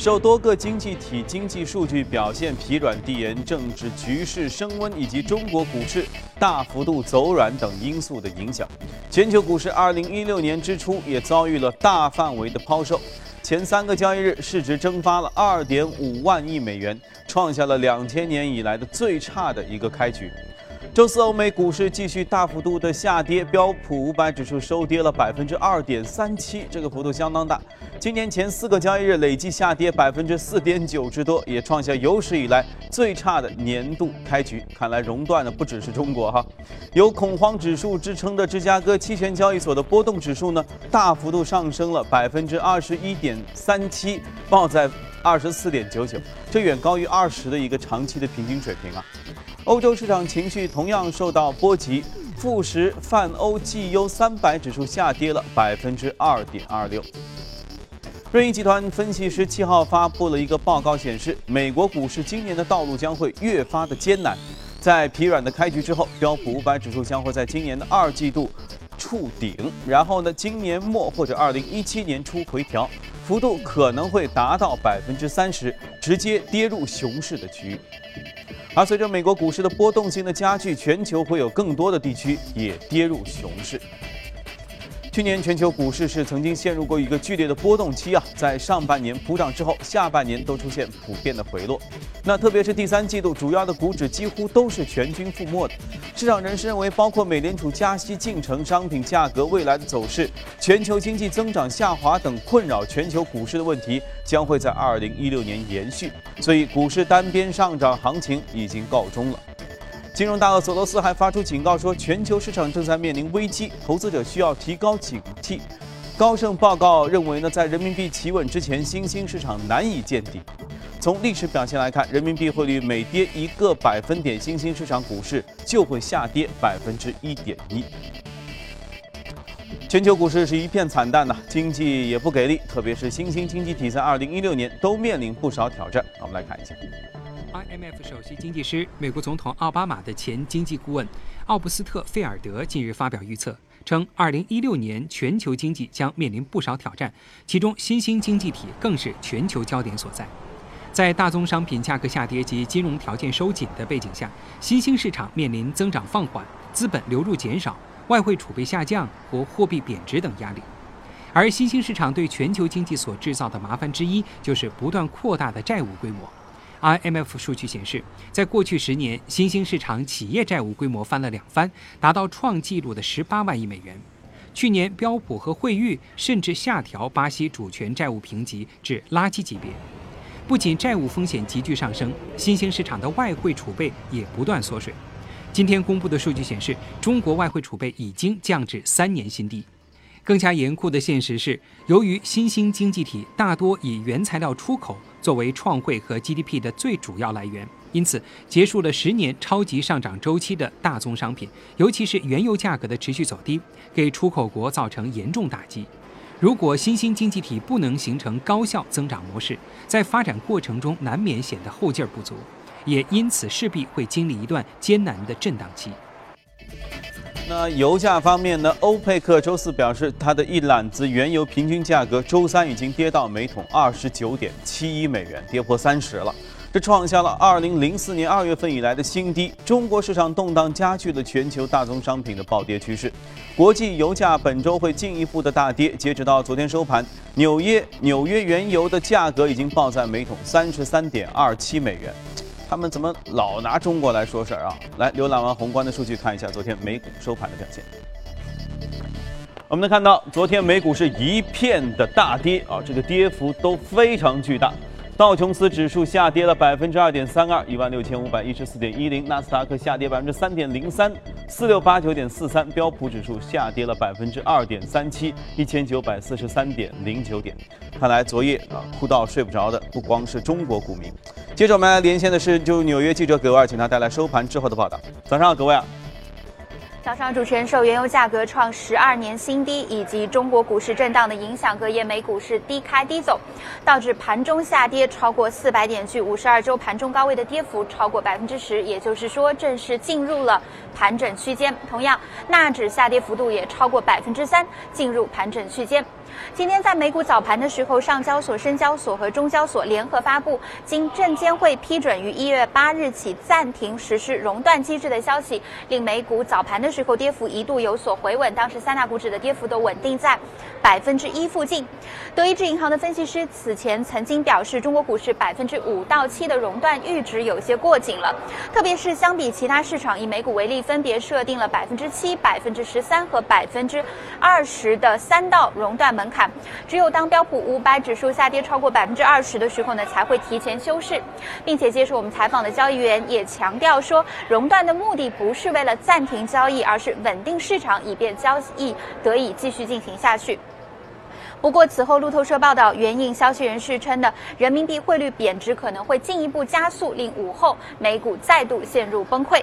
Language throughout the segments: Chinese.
受多个经济体经济数据表现疲软、地缘政治局势升温以及中国股市大幅度走软等因素的影响，全球股市2016年之初也遭遇了大范围的抛售，前三个交易日市值蒸发了2.5万亿美元，创下了两千年以来的最差的一个开局。周四，欧美股市继续大幅度的下跌，标普五百指数收跌了百分之二点三七，这个幅度相当大。今年前四个交易日累计下跌百分之四点九之多，也创下有史以来最差的年度开局。看来熔断的不只是中国哈。有恐慌指数支撑的芝加哥期权交易所的波动指数呢，大幅度上升了百分之二十一点三七，报在二十四点九九，这远高于二十的一个长期的平均水平啊。欧洲市场情绪同样受到波及，富时泛欧绩优三百指数下跌了百分之二点二六。瑞银集团分析师七号发布了一个报告，显示美国股市今年的道路将会越发的艰难。在疲软的开局之后，标普五百指数将会在今年的二季度触顶，然后呢，今年末或者二零一七年初回调，幅度可能会达到百分之三十，直接跌入熊市的区域。而随着美国股市的波动性的加剧，全球会有更多的地区也跌入熊市。去年全球股市是曾经陷入过一个剧烈的波动期啊，在上半年普涨之后，下半年都出现普遍的回落。那特别是第三季度，主要的股指几乎都是全军覆没的。市场人士认为，包括美联储加息进程、商品价格未来的走势、全球经济增长下滑等困扰全球股市的问题将会在2016年延续，所以股市单边上涨行情已经告终了。金融大鳄索罗斯还发出警告说，全球市场正在面临危机，投资者需要提高警惕。高盛报告认为呢，在人民币企稳之前，新兴市场难以见底。从历史表现来看，人民币汇率每跌一个百分点，新兴市场股市就会下跌百分之一点一。全球股市是一片惨淡呐，经济也不给力，特别是新兴经济体在二零一六年都面临不少挑战。我们来看一下。IMF 首席经济师、美国总统奥巴马的前经济顾问奥布斯特菲尔德近日发表预测，称2016年全球经济将面临不少挑战，其中新兴经济体更是全球焦点所在。在大宗商品价格下跌及金融条件收紧的背景下，新兴市场面临增长放缓、资本流入减少、外汇储备下降或货币贬值等压力。而新兴市场对全球经济所制造的麻烦之一，就是不断扩大的债务规模。IMF 数据显示，在过去十年，新兴市场企业债务规模翻了两番，达到创纪录的十八万亿美元。去年，标普和惠誉甚至下调巴西主权债务评级至垃圾级别。不仅债务风险急剧上升，新兴市场的外汇储备也不断缩水。今天公布的数据显示，中国外汇储备已经降至三年新低。更加严酷的现实是，由于新兴经济体大多以原材料出口作为创汇和 GDP 的最主要来源，因此结束了十年超级上涨周期的大宗商品，尤其是原油价格的持续走低，给出口国造成严重打击。如果新兴经济体不能形成高效增长模式，在发展过程中难免显得后劲儿不足，也因此势必会经历一段艰难的震荡期。那油价方面呢？欧佩克周四表示，它的一揽子原油平均价格周三已经跌到每桶二十九点七一美元，跌破三十了，这创下了二零零四年二月份以来的新低。中国市场动荡加剧了全球大宗商品的暴跌趋势，国际油价本周会进一步的大跌。截止到昨天收盘，纽约纽约原油的价格已经报在每桶三十三点二七美元。他们怎么老拿中国来说事儿啊？来浏览完宏观的数据，看一下昨天美股收盘的表现。我们能看到，昨天美股是一片的大跌啊，这个跌幅都非常巨大。道琼斯指数下跌了百分之二点三二，一万六千五百一十四点一零；纳斯达克下跌百分之三点零三，四六八九点四三；标普指数下跌了百分之二点三七，一千九百四十三点零九点。看来昨夜啊哭到睡不着的不光是中国股民。接着我们来连线的是就纽约记者葛维尔，请他带来收盘之后的报道。早上好，各位啊。早上，主持人受原油价格创十二年新低以及中国股市震荡的影响，隔夜美股是低开低走，导致盘中下跌超过四百点，距五十二周盘中高位的跌幅超过百分之十，也就是说正式进入了盘整区间。同样，纳指下跌幅度也超过百分之三，进入盘整区间。今天在美股早盘的时候，上交所、深交所和中交所联合发布，经证监会批准于一月八日起暂停实施熔断机制的消息，令美股早盘的时候跌幅一度有所回稳，当时三大股指的跌幅都稳定在百分之一附近。德意志银行的分析师此前曾经表示，中国股市百分之五到七的熔断阈值有些过紧了，特别是相比其他市场，以美股为例，分别设定了百分之七、百分之十三和百分之二十的三道熔断门槛。只有当标普五百指数下跌超过百分之二十的时候呢，才会提前休市，并且接受我们采访的交易员也强调说，熔断的目的不是为了暂停交易，而是稳定市场，以便交易得以继续进行下去。不过，此后路透社报道，援引消息人士称的，人民币汇率贬值可能会进一步加速，令午后美股再度陷入崩溃。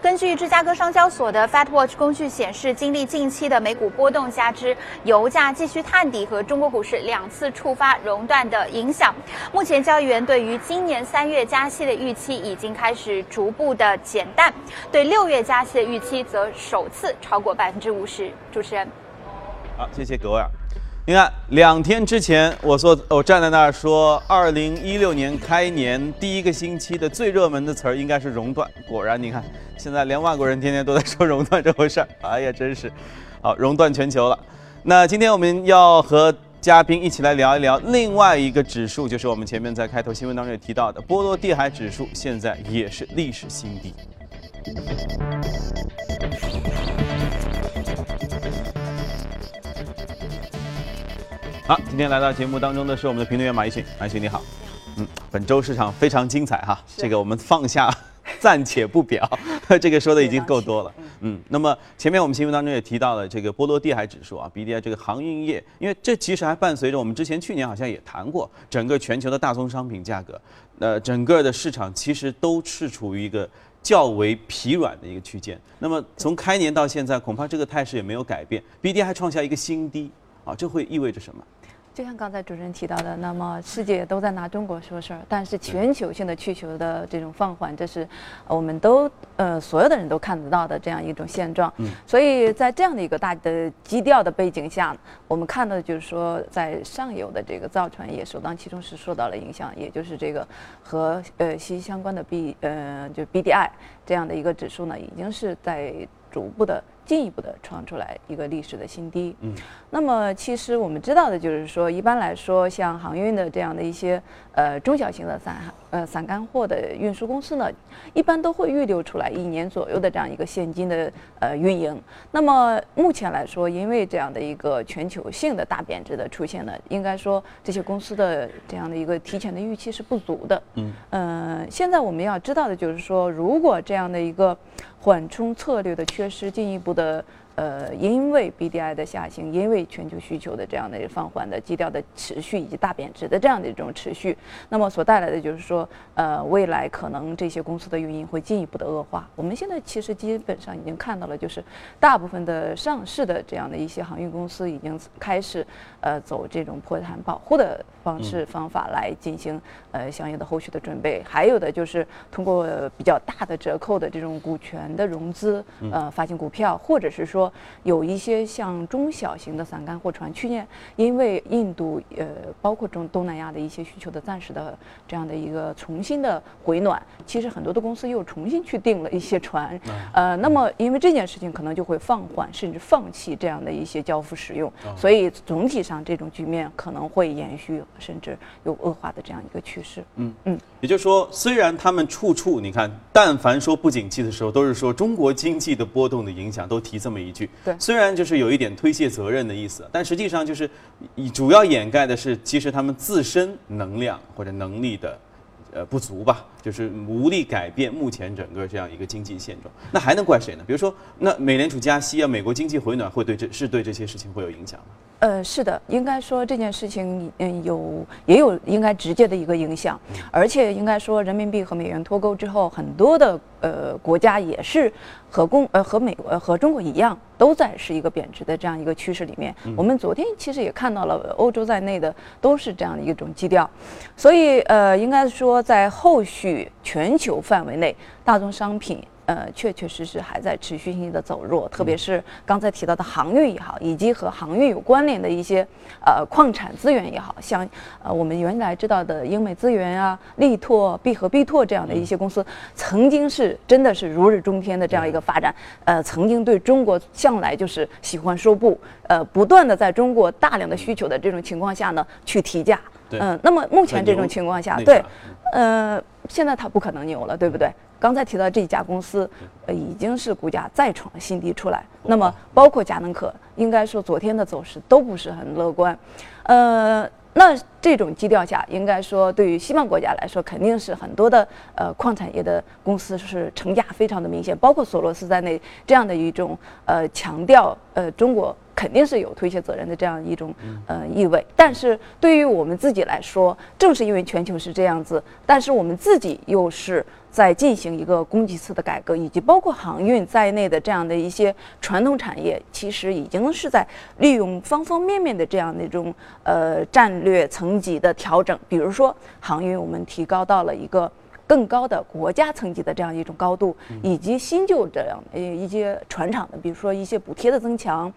根据芝加哥商交所的 FatWatch 工具显示，经历近期的美股波动加之油价继续探底和中国股市两次触发熔断的影响，目前交易员对于今年三月加息的预期已经开始逐步的减淡，对六月加息的预期则首次超过百分之五十。主持人，好，谢谢各位。你看，两天之前我说我站在那儿说，二零一六年开年第一个星期的最热门的词儿应该是熔断。果然，你看现在连外国人天天都在说熔断这回事儿。哎呀，真是，好熔断全球了。那今天我们要和嘉宾一起来聊一聊另外一个指数，就是我们前面在开头新闻当中也提到的波罗的海指数，现在也是历史新低。好，今天来到节目当中的是我们的评论员马一迅，马一迅你好，嗯，本周市场非常精彩哈，这个我们放下暂且不表，这个说的已经够多了，嗯，那么前面我们新闻当中也提到了这个波罗的海指数啊，BDI 这个航运业，因为这其实还伴随着我们之前去年好像也谈过，整个全球的大宗商品价格，呃，整个的市场其实都是处于一个较为疲软的一个区间，那么从开年到现在，恐怕这个态势也没有改变，BDI 还创下一个新低。啊，这会意味着什么？就像刚才主持人提到的，那么世界都在拿中国说事儿，但是全球性的需求的这种放缓，这是我们都呃所有的人都看得到的这样一种现状。嗯，所以在这样的一个大的基调的背景下，我们看到就是说，在上游的这个造船业首当其冲是受到了影响，也就是这个和呃息息相关的 B 呃就 BDI 这样的一个指数呢，已经是在逐步的。进一步的创出来一个历史的新低。嗯，那么其实我们知道的就是说，一般来说，像航运的这样的一些呃中小型的散呃散干货的运输公司呢，一般都会预留出来一年左右的这样一个现金的呃运营。那么目前来说，因为这样的一个全球性的大贬值的出现呢，应该说这些公司的这样的一个提前的预期是不足的。嗯，呃，现在我们要知道的就是说，如果这样的一个缓冲策略的缺失进一步的。呃，因为 BDI 的下行，因为全球需求的这样的放缓的基调的持续，以及大贬值的这样的一种持续，那么所带来的就是说，呃，未来可能这些公司的运营会进一步的恶化。我们现在其实基本上已经看到了，就是大部分的上市的这样的一些航运公司已经开始呃走这种破产保护的方式方法来进行呃相应的后续的准备。还有的就是通过比较大的折扣的这种股权的融资，呃，发行股票，或者是说。有一些像中小型的散干货船，去年因为印度呃，包括中东南亚的一些需求的暂时的这样的一个重新的回暖，其实很多的公司又重新去订了一些船，呃，那么因为这件事情可能就会放缓甚至放弃这样的一些交付使用，所以总体上这种局面可能会延续甚至有恶化的这样一个趋势。嗯嗯，也就是说，虽然他们处处你看，但凡说不景气的时候，都是说中国经济的波动的影响，都提这么一。对，虽然就是有一点推卸责任的意思，但实际上就是主要掩盖的是，其实他们自身能量或者能力的呃不足吧，就是无力改变目前整个这样一个经济现状。那还能怪谁呢？比如说，那美联储加息啊，美国经济回暖会对这是对这些事情会有影响吗？呃，是的，应该说这件事情嗯有也有应该直接的一个影响，而且应该说人民币和美元脱钩之后，很多的呃国家也是。和共呃和美国和中国一样，都在是一个贬值的这样一个趋势里面。我们昨天其实也看到了，欧洲在内的都是这样的一种基调。所以呃，应该说在后续全球范围内，大宗商品呃，确确实实还在持续性的走弱，特别是刚才提到的航运也好，以及和航运有关联的一些呃矿产资源也好，像呃我们原来知道的英美资源啊、力拓、必和必拓这样的一些公司，曾经是真的是如日中天的这样一个发展，呃，曾经对中国向来就是喜欢说不，呃，不断的在中国大量的需求的这种情况下呢，去提价。嗯，那么目前这种情况下，对，呃，现在它不可能牛了，对不对？刚才提到这家公司，呃，已经是股价再创新低出来。那么包括佳能可，应该说昨天的走势都不是很乐观。呃，那这种基调下，应该说对于西方国家来说，肯定是很多的呃矿产业的公司是承压非常的明显，包括索罗斯在内这样的一种呃强调呃中国。肯定是有推卸责任的这样一种呃意味，但是对于我们自己来说，正是因为全球是这样子，但是我们自己又是在进行一个供给侧的改革，以及包括航运在内的这样的一些传统产业，其实已经是在利用方方面面的这样的一种呃战略层级的调整，比如说航运，我们提高到了一个更高的国家层级的这样一种高度，以及新旧这样呃一些船厂的，比如说一些补贴的增强。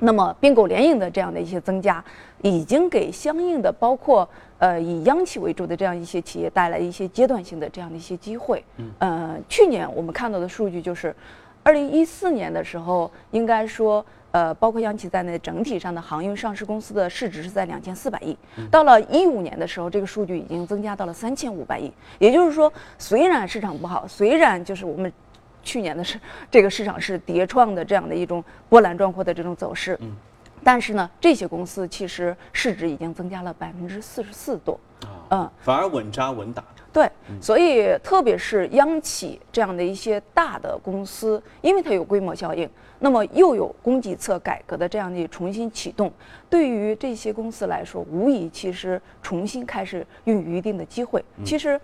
那么并购联营的这样的一些增加，已经给相应的包括呃以央企为主的这样一些企业带来一些阶段性的这样的一些机会。嗯，呃，去年我们看到的数据就是，二零一四年的时候，应该说呃包括央企在内，整体上的航运上市公司的市值是在两千四百亿。到了一五年的时候，这个数据已经增加到了三千五百亿。也就是说，虽然市场不好，虽然就是我们。去年的是这个市场是叠创的这样的一种波澜壮阔的这种走势，嗯，但是呢，这些公司其实市值已经增加了百分之四十四多，嗯，反而稳扎稳打。对，所以特别是央企这样的一些大的公司，因为它有规模效应，那么又有供给侧改革的这样的重新启动，对于这些公司来说，无疑其实重新开始孕育一定的机会。其实。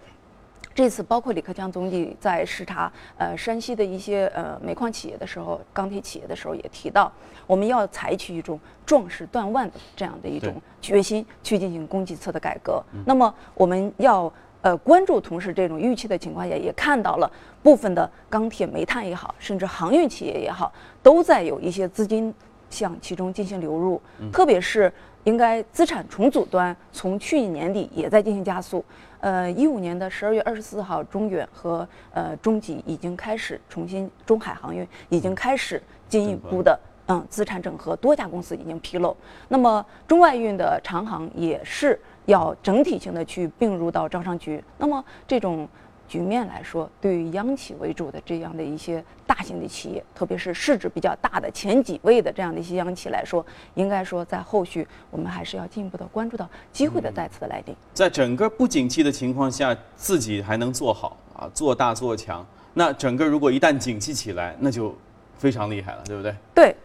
这次包括李克强总理在视察呃山西的一些呃煤矿企业的时候，钢铁企业的时候也提到，我们要采取一种壮士断腕的这样的一种决心去进行供给侧的改革。那么我们要呃关注，同时这种预期的情况下，也看到了部分的钢铁、煤炭也好，甚至航运企业也好，都在有一些资金向其中进行流入，特别是应该资产重组端，从去年年底也在进行加速。呃，一五年的十二月二十四号，中远和呃中集已经开始重新，中海航运已经开始进一步的嗯资产整合，多家公司已经披露。那么中外运的长航也是要整体性的去并入到招商局。那么这种。局面来说，对于央企为主的这样的一些大型的企业，特别是市值比较大的前几位的这样的一些央企来说，应该说在后续我们还是要进一步的关注到机会的再次的来临。在整个不景气的情况下，自己还能做好啊，做大做强。那整个如果一旦景气起来，那就非常厉害了，对不对？对，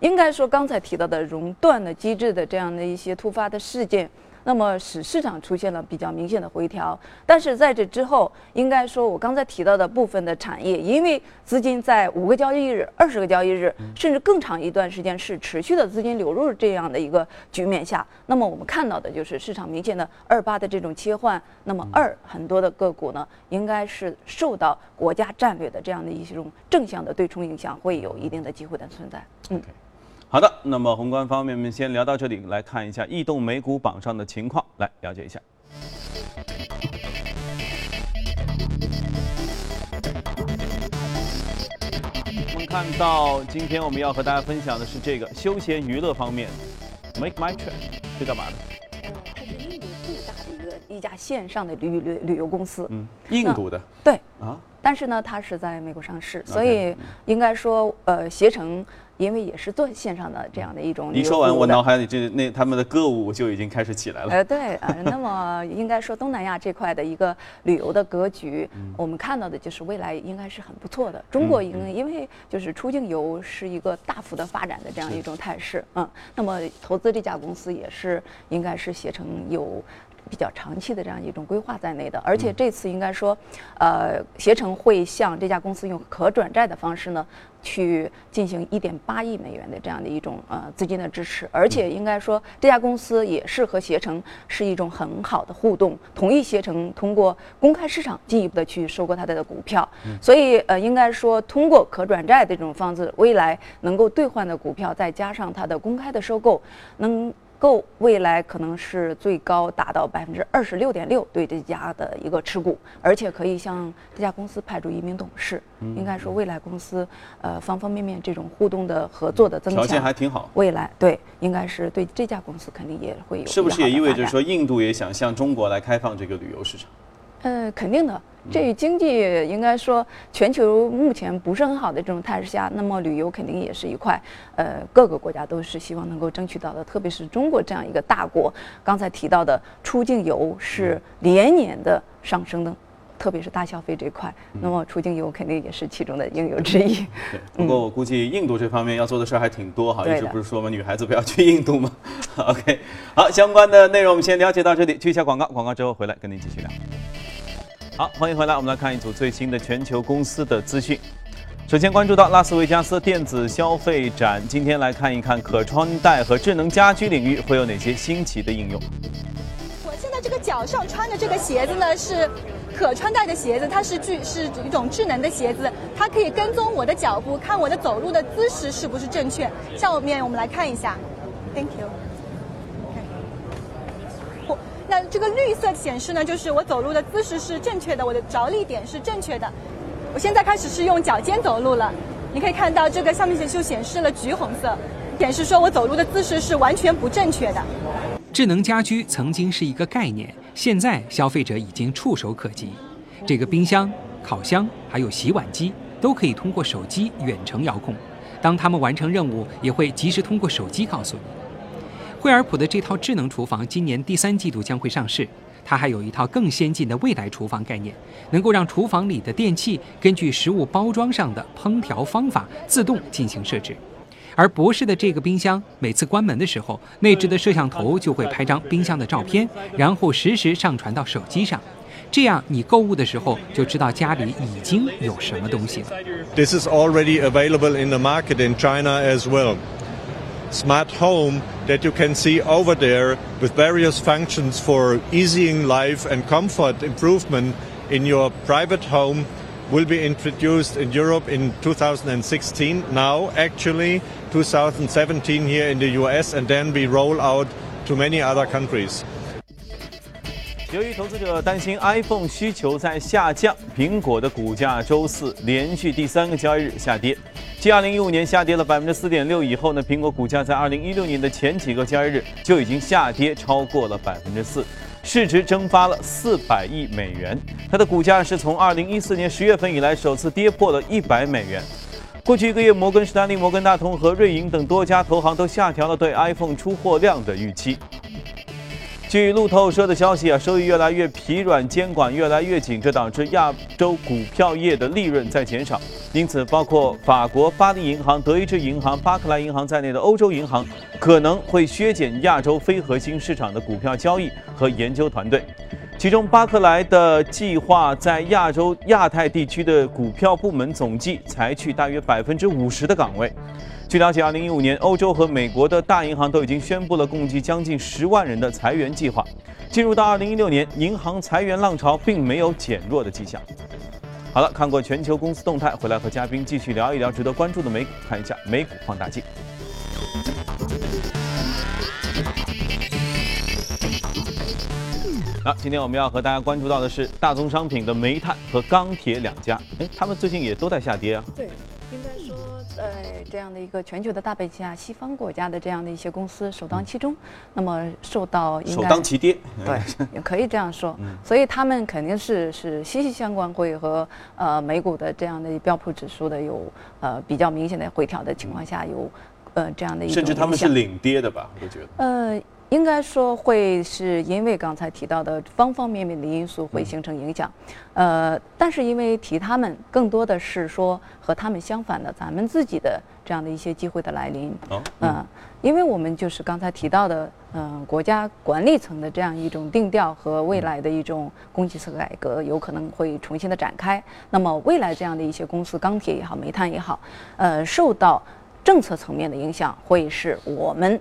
应该说刚才提到的熔断的机制的这样的一些突发的事件。那么使市场出现了比较明显的回调，但是在这之后，应该说我刚才提到的部分的产业，因为资金在五个交易日、二十个交易日，甚至更长一段时间是持续的资金流入这样的一个局面下，那么我们看到的就是市场明显的二八的这种切换。那么二很多的个股呢，应该是受到国家战略的这样的一种正向的对冲影响，会有一定的机会的存在。嗯。好的，那么宏观方面，我们先聊到这里，来看一下异动美股榜上的情况，来了解一下。我们看到，今天我们要和大家分享的是这个休闲娱乐方面，Make My Trip 是干嘛的？呃，它是印度最大的一个一家线上的旅旅旅游公司。嗯，印度的。对。啊。但是呢，它是在美国上市，所以应该说，呃，携程。因为也是做线上的这样的一种，你说完，我脑海里这那他们的歌舞就已经开始起来了。呃，对，呃，那么应该说东南亚这块的一个旅游的格局，我们看到的就是未来应该是很不错的。中国因因为就是出境游是一个大幅的发展的这样一种态势，嗯，那么投资这家公司也是应该是携程有。比较长期的这样一种规划在内的。而且这次应该说，呃，携程会向这家公司用可转债的方式呢。去进行一点八亿美元的这样的一种呃资金的支持，而且应该说这家公司也是和携程是一种很好的互动，同意携程通过公开市场进一步的去收购它的股票，所以呃应该说通过可转债的这种方式，未来能够兑换的股票再加上它的公开的收购，能。够未来可能是最高达到百分之二十六点六对这家的一个持股，而且可以向这家公司派驻一名董事。应该说未来公司呃方方面面这种互动的合作的增强条件还挺好。未来对应该是对这家公司肯定也会有。是不是也意味着说印度也想向中国来开放这个旅游市场？呃，肯定的。这经济应该说全球目前不是很好的这种态势下，那么旅游肯定也是一块，呃，各个国家都是希望能够争取到的。特别是中国这样一个大国，刚才提到的出境游是连年的上升的，特别是大消费这块，那么出境游肯定也是其中的应有之一。对，不过我估计印度这方面要做的事儿还挺多哈，一直不是说嘛，女孩子不要去印度吗？OK，好，相关的内容我们先了解到这里，去一下广告，广告之后回来跟您继续聊。好，欢迎回来。我们来看一组最新的全球公司的资讯。首先关注到拉斯维加斯电子消费展，今天来看一看可穿戴和智能家居领域会有哪些新奇的应用。我现在这个脚上穿的这个鞋子呢是可穿戴的鞋子，它是具是一种智能的鞋子，它可以跟踪我的脚步，看我的走路的姿势是不是正确。下面我们来看一下，Thank you。那这个绿色显示呢，就是我走路的姿势是正确的，我的着力点是正确的。我现在开始是用脚尖走路了，你可以看到这个上面就显示了橘红色，显示说我走路的姿势是完全不正确的。智能家居曾经是一个概念，现在消费者已经触手可及。这个冰箱、烤箱还有洗碗机都可以通过手机远程遥控，当他们完成任务，也会及时通过手机告诉你。惠而浦的这套智能厨房今年第三季度将会上市，它还有一套更先进的未来厨房概念，能够让厨房里的电器根据食物包装上的烹调方法自动进行设置。而博士的这个冰箱，每次关门的时候，内置的摄像头就会拍张冰箱的照片，然后实时上传到手机上，这样你购物的时候就知道家里已经有什么东西了。This is already available in the market in China as well. smart home that you can see over there with various functions for easing life and comfort improvement in your private home will be introduced in Europe in 2016. Now, actually, 2017 here in the US, and then we roll out to many other countries. 由于投资者担心 iPhone 需求在下降，苹果的股价周四连续第三个交易日下跌。 继2015年下跌了百分之四点六以后呢，苹果股价在2016年的前几个交易日就已经下跌超过了百分之四，市值蒸发了四百亿美元。它的股价是从2014年十月份以来首次跌破了一百美元。过去一个月，摩根士丹利、摩根大通和瑞银等多家投行都下调了对 iPhone 出货量的预期。据路透社的消息啊，收益越来越疲软，监管越来越紧，这导致亚洲股票业的利润在减少。因此，包括法国巴黎银行、德意志银行、巴克莱银行在内的欧洲银行可能会削减亚洲非核心市场的股票交易和研究团队。其中，巴克莱的计划在亚洲、亚太地区的股票部门总计裁去大约百分之五十的岗位。据了解，2015年，欧洲和美国的大银行都已经宣布了共计将近十万人的裁员计划。进入到2016年，银行裁员浪潮并没有减弱的迹象。好了，看过全球公司动态，回来和嘉宾继续聊一聊值得关注的美股，看一下美股放大镜。好，今天我们要和大家关注到的是大宗商品的煤炭和钢铁两家，哎，他们最近也都在下跌啊。对，应该是。在这样的一个全球的大背景下，西方国家的这样的一些公司首当其冲，那么受到首当其跌，对，也可以这样说。所以他们肯定是是息息相关，会和呃美股的这样的标普指数的有呃比较明显的回调的情况下有呃这样的一种甚至他们是领跌的吧？我觉得。呃。应该说会是因为刚才提到的方方面面的因素会形成影响，呃，但是因为提他们更多的是说和他们相反的咱们自己的。这样的一些机会的来临。哦，嗯，因为我们就是刚才提到的，嗯，国家管理层的这样一种定调和未来的一种供给侧改革，有可能会重新的展开。那么未来这样的一些公司，钢铁也好，煤炭也好，呃，受到政策层面的影响，会是我们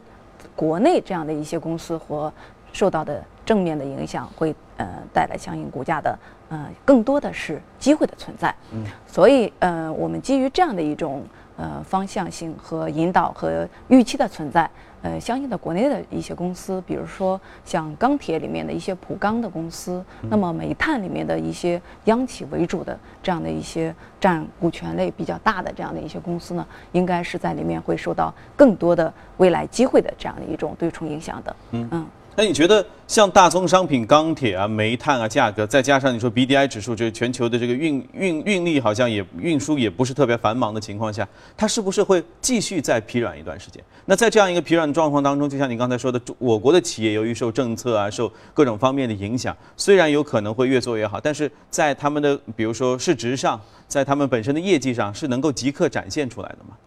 国内这样的一些公司和受到的正面的影响，会呃带来相应股价的呃更多的是机会的存在。嗯，所以呃我们基于这样的一种呃方向性和引导和预期的存在，呃相应的国内的一些公司，比如说像钢铁里面的一些普钢的公司，那么煤炭里面的一些央企为主的这样的一些占股权类比较大的这样的一些公司呢，应该是在里面会受到更多的未来机会的这样的一种对冲影响的。嗯那你觉得像大宗商品、钢铁啊、煤炭啊价格，再加上你说 BDI 指数，就是全球的这个运运运力好像也运输也不是特别繁忙的情况下，它是不是会继续再疲软一段时间？那在这样一个疲软的状况当中，就像你刚才说的，我国的企业由于受政策啊、受各种方面的影响，虽然有可能会越做越好，但是在他们的比如说市值上，在他们本身的业绩上，是能够即刻展现出来的吗？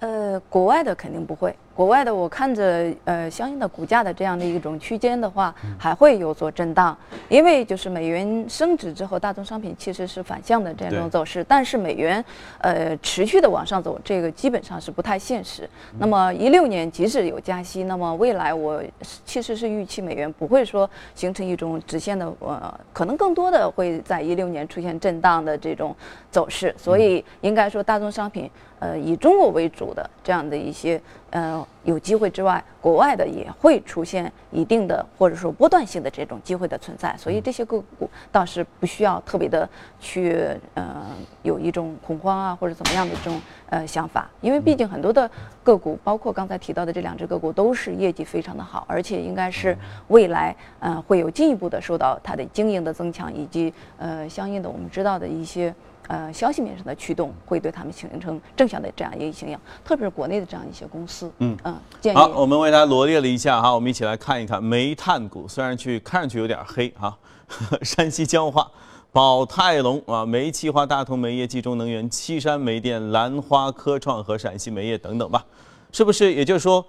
呃，国外的肯定不会。国外的我看着，呃，相应的股价的这样的一种区间的话，还会有所震荡，因为就是美元升值之后，大宗商品其实是反向的这样一种走势，但是美元，呃，持续的往上走，这个基本上是不太现实。那么一六年即使有加息，那么未来我其实是预期美元不会说形成一种直线的，呃，可能更多的会在一六年出现震荡的这种走势，所以应该说大宗商品，呃，以中国为主的这样的一些。呃，有机会之外，国外的也会出现一定的或者说波段性的这种机会的存在，所以这些个股倒是不需要特别的去呃有一种恐慌啊或者怎么样的这种呃想法，因为毕竟很多的个股，包括刚才提到的这两只个股，都是业绩非常的好，而且应该是未来呃会有进一步的受到它的经营的增强以及呃相应的我们知道的一些。呃，消息面上的驱动会对他们形成正向的这样一个影响，特别是国内的这样一些公司。嗯嗯，建议好，我们为大家罗列了一下哈，我们一起来看一看煤炭股，虽然去看上去有点黑哈，山西焦化、宝泰隆啊、煤气化、大同煤业、冀中能源、七山煤电、兰花科创和陕西煤业等等吧，是不是？也就是说，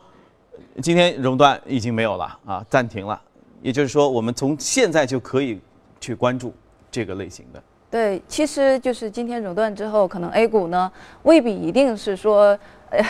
今天熔断已经没有了啊，暂停了。也就是说，我们从现在就可以去关注这个类型的。对，其实就是今天熔断之后，可能 A 股呢未必一定是说，呃。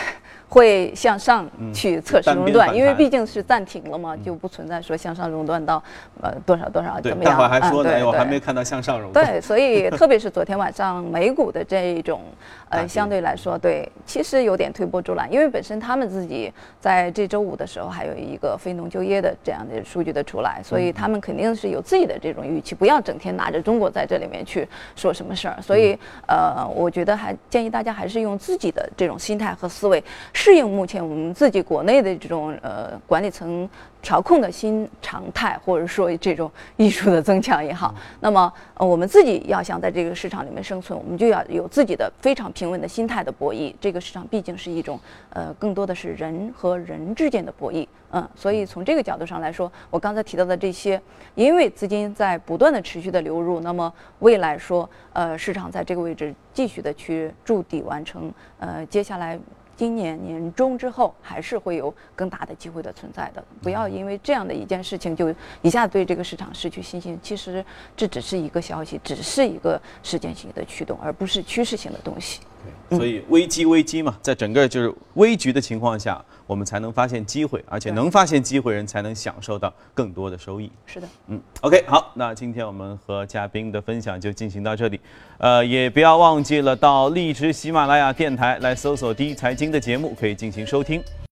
会向上去测试熔断，因为毕竟是暂停了嘛，就不存在说向上熔断到呃多少多少怎么样。待会还说呢，我还没看到向上熔断。对，所以 特别是昨天晚上美股的这一种，呃，相对来说，对，其实有点推波助澜，因为本身他们自己在这周五的时候还有一个非农就业的这样的数据的出来，所以他们肯定是有自己的这种预期，不要整天拿着中国在这里面去说什么事儿。所以呃，我觉得还建议大家还是用自己的这种心态和思维。适应目前我们自己国内的这种呃管理层调控的新常态，或者说这种艺术的增强也好，那么呃我们自己要想在这个市场里面生存，我们就要有自己的非常平稳的心态的博弈。这个市场毕竟是一种呃更多的是人和人之间的博弈，嗯，所以从这个角度上来说，我刚才提到的这些，因为资金在不断的持续的流入，那么未来说呃市场在这个位置继续的去筑底完成，呃接下来。今年年中之后，还是会有更大的机会的存在的。不要因为这样的一件事情就一下对这个市场失去信心。其实这只是一个消息，只是一个事件性的驱动，而不是趋势性的东西。对，所以危机危机嘛，在整个就是危局的情况下，我们才能发现机会，而且能发现机会人才能享受到更多的收益。是的，嗯，OK，好，那今天我们和嘉宾的分享就进行到这里，呃，也不要忘记了到荔枝、喜马拉雅电台来搜索“第一财经”的节目，可以进行收听。